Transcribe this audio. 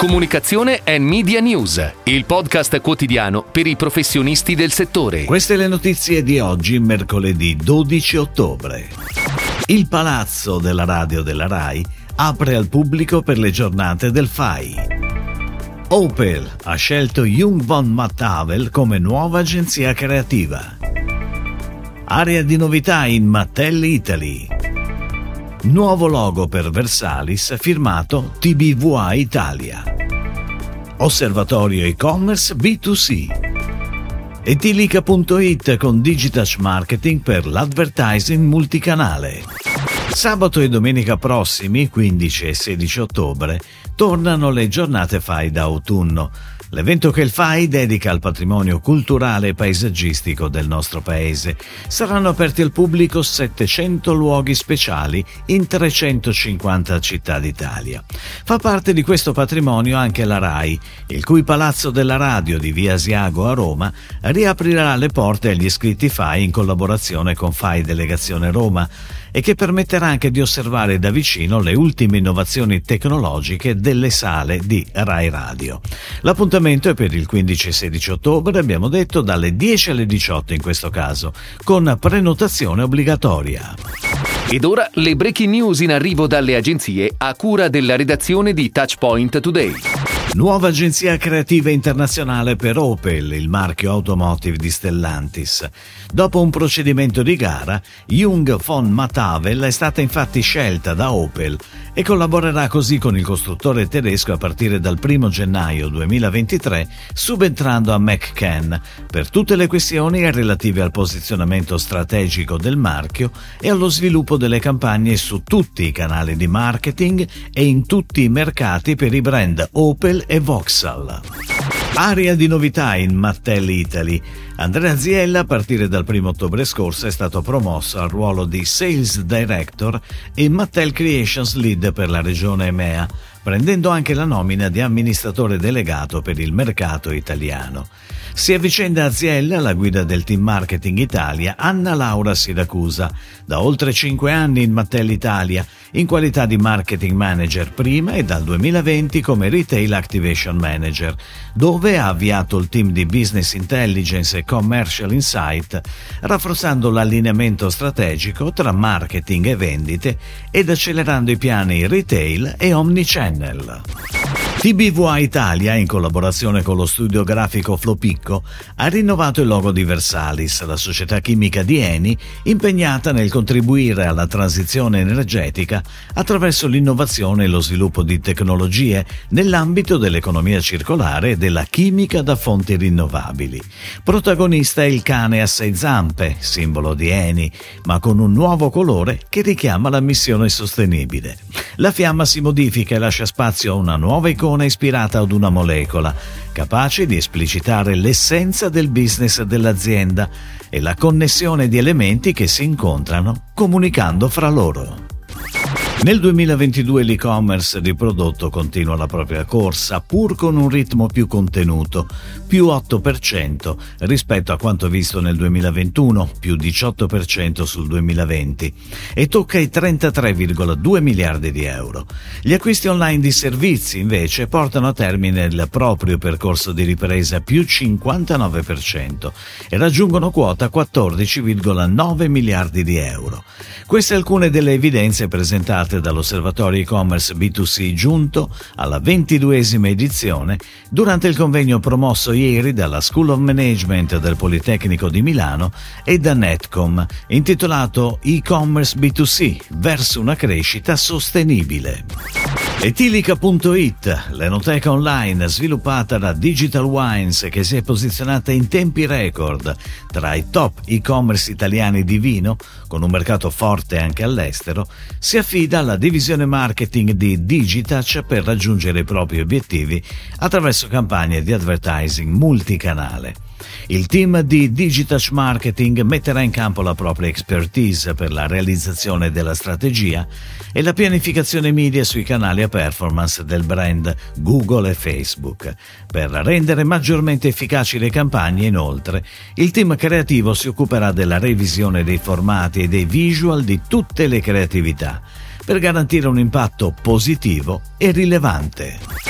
Comunicazione e Media News, il podcast quotidiano per i professionisti del settore. Queste le notizie di oggi, mercoledì 12 ottobre. Il palazzo della radio della RAI apre al pubblico per le giornate del FAI. Opel ha scelto Jung von Mattavel come nuova agenzia creativa. Area di novità in Mattel Italy. Nuovo logo per Versalis firmato TBVA Italia. Osservatorio e-commerce B2C. Etilica.it con Digitash Marketing per l'advertising multicanale. Sabato e domenica prossimi, 15 e 16 ottobre, tornano le giornate FAI d'autunno L'evento che il FAI dedica al patrimonio culturale e paesaggistico del nostro paese. Saranno aperti al pubblico 700 luoghi speciali in 350 città d'Italia. Fa parte di questo patrimonio anche la RAI, il cui Palazzo della Radio di Via Asiago a Roma riaprirà le porte agli iscritti FAI in collaborazione con FAI Delegazione Roma e che permetterà anche di osservare da vicino le ultime innovazioni tecnologiche delle sale di Rai Radio. L'appuntamento è per il 15 e 16 ottobre, abbiamo detto, dalle 10 alle 18 in questo caso, con prenotazione obbligatoria. Ed ora le breaking news in arrivo dalle agenzie a cura della redazione di Touchpoint Today. Nuova agenzia creativa internazionale per Opel, il marchio automotive di Stellantis. Dopo un procedimento di gara, Jung von Matavel è stata infatti scelta da Opel e collaborerà così con il costruttore tedesco a partire dal 1 gennaio 2023, subentrando a McCann per tutte le questioni relative al posizionamento strategico del marchio e allo sviluppo delle campagne su tutti i canali di marketing e in tutti i mercati per i brand Opel e Vauxhall. Area di novità in Mattel Italy. Andrea Ziella, a partire dal 1 ottobre scorso, è stato promosso al ruolo di Sales Director e Mattel Creations Lead per la regione EMEA, prendendo anche la nomina di amministratore delegato per il mercato italiano. Si avvicenda a Ziella alla guida del team marketing Italia Anna Laura Siracusa, da oltre 5 anni in Mattel Italia, in qualità di marketing manager prima e dal 2020 come retail activation manager, dove ha avviato il team di business intelligence e commercial insight, rafforzando l'allineamento strategico tra marketing e vendite ed accelerando i piani retail e omnichannel. TBVA Italia, in collaborazione con lo studio grafico Flopicco, ha rinnovato il logo di Versalis, la società chimica di Eni, impegnata nel contribuire alla transizione energetica attraverso l'innovazione e lo sviluppo di tecnologie nell'ambito dell'economia circolare e della chimica da fonti rinnovabili. Protagonista è il cane a sei zampe, simbolo di Eni, ma con un nuovo colore che richiama la missione sostenibile. La fiamma si modifica e lascia spazio a una nuova icona icona ispirata ad una molecola, capace di esplicitare l'essenza del business dell'azienda e la connessione di elementi che si incontrano comunicando fra loro. Nel 2022 l'e-commerce di prodotto continua la propria corsa, pur con un ritmo più contenuto, più 8% rispetto a quanto visto nel 2021, più 18% sul 2020, e tocca i 33,2 miliardi di euro. Gli acquisti online di servizi, invece, portano a termine il proprio percorso di ripresa più 59% e raggiungono quota 14,9 miliardi di euro. Queste alcune delle evidenze presentate presentate dall'Osservatorio e-commerce B2C giunto alla ventiduesima edizione durante il convegno promosso ieri dalla School of Management del Politecnico di Milano e da Netcom, intitolato E-commerce B2C verso una crescita sostenibile. Etilica.it, l'enoteca online sviluppata da Digital Wines che si è posizionata in tempi record tra i top e-commerce italiani di vino, con un mercato forte anche all'estero, si affida alla divisione marketing di Digitouch per raggiungere i propri obiettivi attraverso campagne di advertising multicanale. Il team di Digitouch Marketing metterà in campo la propria expertise per la realizzazione della strategia e la pianificazione media sui canali a performance del brand Google e Facebook. Per rendere maggiormente efficaci le campagne, inoltre, il team creativo si occuperà della revisione dei formati e dei visual di tutte le creatività per garantire un impatto positivo e rilevante.